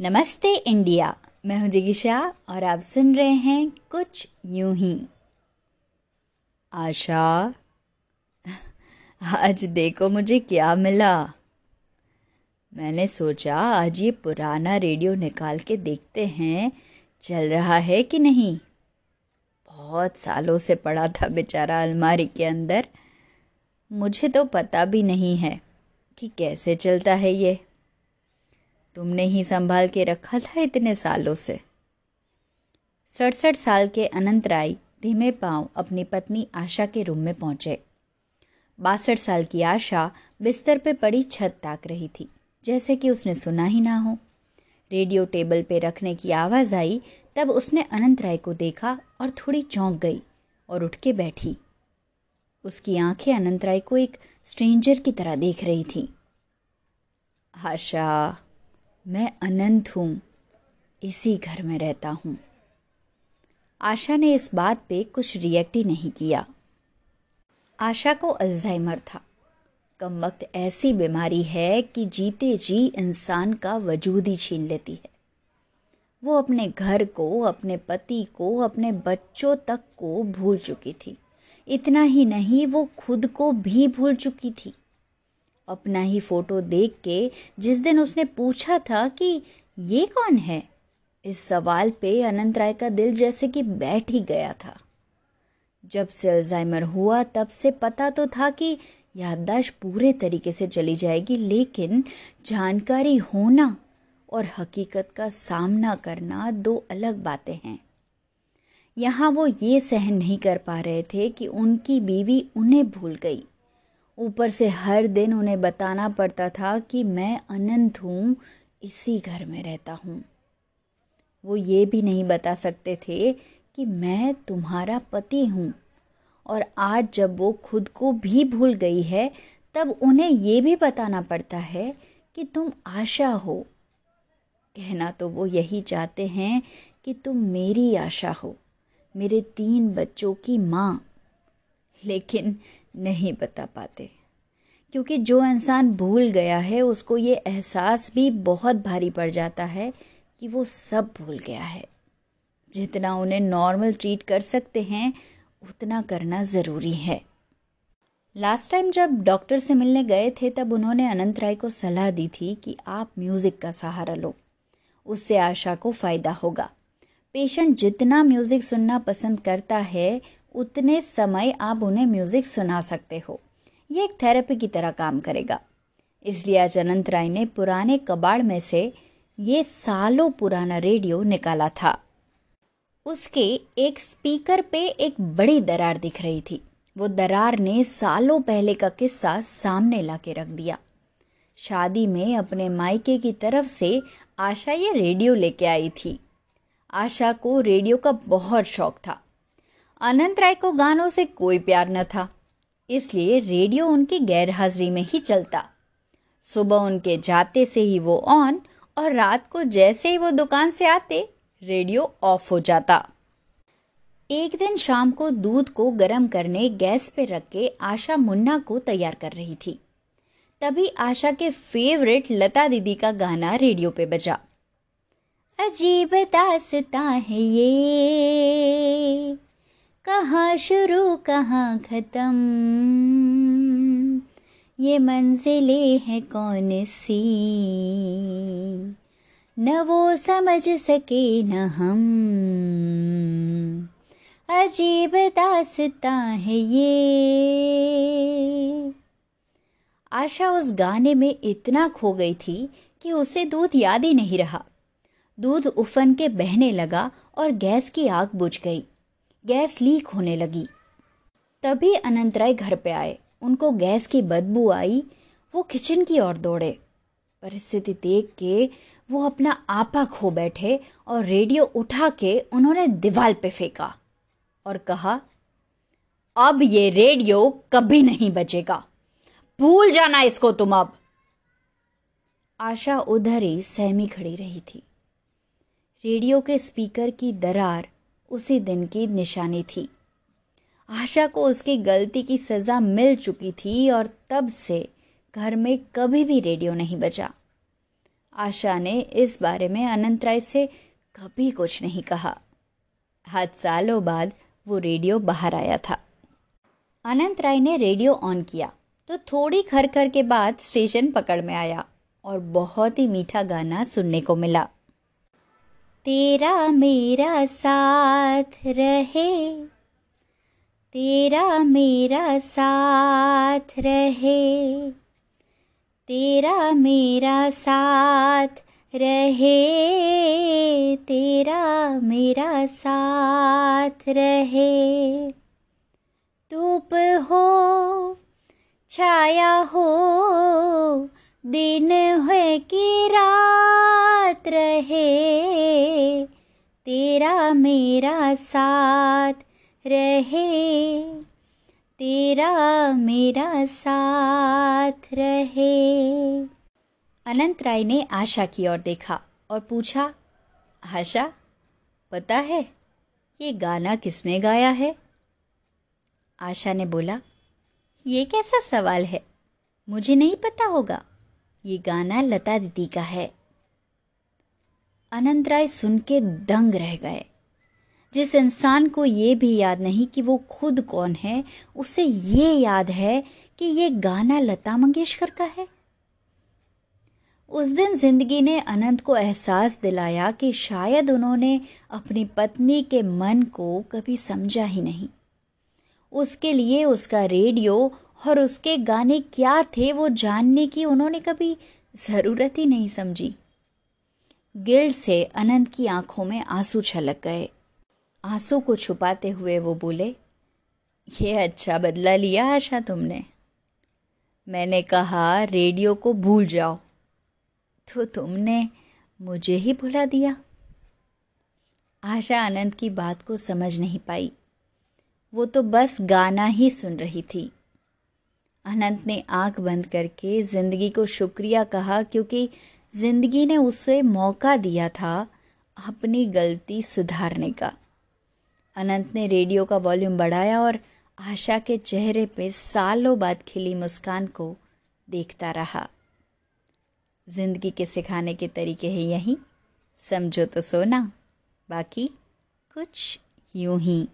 नमस्ते इंडिया। मैं हूँ जिगिशा और आप सुन रहे हैं कुछ यूँ ही। आशा, आज देखो मुझे क्या मिला। मैंने सोचा, आज ये पुराना रेडियो निकाल के देखते हैं, चल रहा है कि नहीं? बहुत सालों से पड़ा था बेचारा अलमारी के अंदर। मुझे तो पता भी नहीं है कि कैसे चलता है ये। तुमने ही संभाल के रखा था इतने सालों से। सड़सठ साल के अनंत राय धीमे पाँव अपनी पत्नी आशा के रूम में पहुँचे। बासठ साल की आशा बिस्तर पे पड़ी छत ताक रही थी, जैसे कि उसने सुना ही ना हो। रेडियो टेबल पे रखने की आवाज़ आई, तब उसने अनंत राय को देखा और थोड़ी चौंक गई और उठ के बैठी। उसकी आँखें अनंत राय को एक स्ट्रेंजर की तरह देख रही थी। आशा मैं अनंत हूँ, इसी घर में रहता हूँ। आशा ने इस बात पे कुछ रिएक्ट ही नहीं किया। आशा को अल्जाइमर था। कम वक्त ऐसी बीमारी है कि जीते जी इंसान का वजूद ही छीन लेती है। वो अपने घर को, अपने पति को, अपने बच्चों तक को भूल चुकी थी। इतना ही नहीं, वो खुद को भी भूल चुकी थी। अपना ही फ़ोटो देख के जिस दिन उसने पूछा था कि ये कौन है, इस सवाल पे अनंत राय का दिल जैसे कि बैठ ही गया था। जब से अल्जाइमर हुआ तब से पता तो था कि याददाश्त पूरे तरीके से चली जाएगी, लेकिन जानकारी होना और हकीकत का सामना करना दो अलग बातें हैं। यहाँ वो ये सहन नहीं कर पा रहे थे कि उनकी बीवी उन्हें भूल गई। ऊपर से हर दिन उन्हें बताना पड़ता था कि मैं अनंत हूँ, इसी घर में रहता हूँ। वो ये भी नहीं बता सकते थे कि मैं तुम्हारा पति हूँ। और आज जब वो खुद को भी भूल गई है, तब उन्हें ये भी बताना पड़ता है कि तुम आशा हो। कहना तो वो यही चाहते हैं कि तुम मेरी आशा हो, मेरे तीन बच्चों की माँ। लेकिन नहीं बता पाते। क्योंकि जो इंसान भूल गया है, उसको ये एहसास भी बहुत भारी पड़ जाता है कि वो सब भूल गया है। जितना उन्हें नॉर्मल ट्रीट कर सकते हैं, उतना करना ज़रूरी है। लास्ट टाइम जब डॉक्टर से मिलने गए थे, तब उन्होंने अनंत राय को सलाह दी थी कि आप म्यूज़िक का सहारा लो। उससे आशा को फ़ायदा होगा। पेशेंट जितना म्यूज़िक सुनना पसंद करता है उतने समय आप उन्हें म्यूज़िक सुना सकते हो। ये एक थेरेपी की तरह काम करेगा। इसलिए आज अनंत राय ने पुराने कबाड़ में से ये सालों पुराना रेडियो निकाला था। उसके एक स्पीकर पे एक बड़ी दरार दिख रही थी। वो दरार ने सालों पहले का किस्सा सामने ला के रख दिया। शादी में अपने मायके की तरफ़ से आशा ये रेडियो लेके आई थी। आशा को रेडियो का बहुत शौक था। अनंत राय को गानों से कोई प्यार न था, इसलिए रेडियो उनकी गैर हाजिरी में ही चलता। सुबह उनके जाते से ही वो ऑन और रात को जैसे ही वो दुकान से आते, रेडियो ऑफ़ हो जाता। एक दिन शाम को दूध को गर्म करने गैस पे रख के आशा मुन्ना को तैयार कर रही थी। तभी आशा के फेवरेट लता दीदी का गाना रेडियो पे बजा। अजीब दासता है ये। कहाँ, शुरू कहाँ ख़त्म? ये मंजिलें हैं कौन सी? न वो समझ सके न हम। अजीब दासता है ये। आशा उस गाने में इतना खो गई थी कि उसे दूध याद ही नहीं रहा। दूध उफन के बहने लगा और गैस की आग बुझ गई। गैस लीक होने लगी। तभी अनंत राय घर पे आए। उनको गैस की बदबू आई, वो किचन की ओर दौड़े। परिस्थिति देख के वो अपना आपा खो बैठे और रेडियो उठा के उन्होंने दीवार पे फेंका और कहा, अब ये रेडियो कभी नहीं बचेगा भूल जाना इसको तुम अब। आशा उधर ही सहमी खड़ी रही थी। रेडियो के स्पीकर की दरार उसी दिन की निशानी थी। आशा को उसकी गलती की सज़ा मिल चुकी थी और तब से घर में कभी भी रेडियो नहीं बजा। आशा ने इस बारे में अनंत राय से कभी कुछ नहीं कहा। आज सालों बाद वो रेडियो बाहर आया था। अनंत राय ने रेडियो ऑन किया तो थोड़ी खर खर के बाद स्टेशन पकड़ में आया और बहुत ही मीठा गाना सुनने को मिला। तेरा मेरा साथ रहे। तेरा मेरा साथ रहे। तेरा मेरा साथ रहे। तेरा मेरा साथ रहे। धूप हो, छाया हो, दिन है कि तेरा मेरा साथ रहे, तेरा मेरा साथ रहे। अनंत राय ने आशा की ओर देखा और पूछा, आशा, पता है ये गाना किसने गाया है? आशा ने बोला, ये कैसा सवाल है? मुझे नहीं पता होगा। ये गाना लता दीदी का है। अनंत राय सुन के दंग रह गए। जिस इंसान को ये भी याद नहीं कि वो खुद कौन है, उसे ये याद है कि ये गाना लता मंगेशकर का है। उस दिन ज़िंदगी ने अनंत को एहसास दिलाया कि शायद उन्होंने अपनी पत्नी के मन को कभी समझा ही नहीं। उसके लिए उसका रेडियो और उसके गाने क्या थे वो जानने की उन्होंने कभी ज़रूरत ही नहीं समझी। गिल्ड से अनंत की आँखों में आँसू छलक गए। आँसू को छुपाते हुए वो बोले, ये अच्छा बदला लिया आशा तुमने। मैंने कहा, रेडियो को भूल जाओ। तो तुमने मुझे ही भुला दिया। आशा अनंत की बात को समझ नहीं पाई। वो तो बस गाना ही सुन रही थी। अनंत ने आँख बंद करके ज़िंदगी को शुक्रिया कहा, क्योंकि ज़िंदगी ने उसे मौका दिया था अपनी गलती सुधारने का। अनंत ने रेडियो का वॉल्यूम बढ़ाया और आशा के चेहरे पे सालों बाद खिली मुस्कान को देखता रहा। ज़िंदगी के सिखाने के तरीके हैं यही। समझो तो सोना, बाकी कुछ यूँ ही।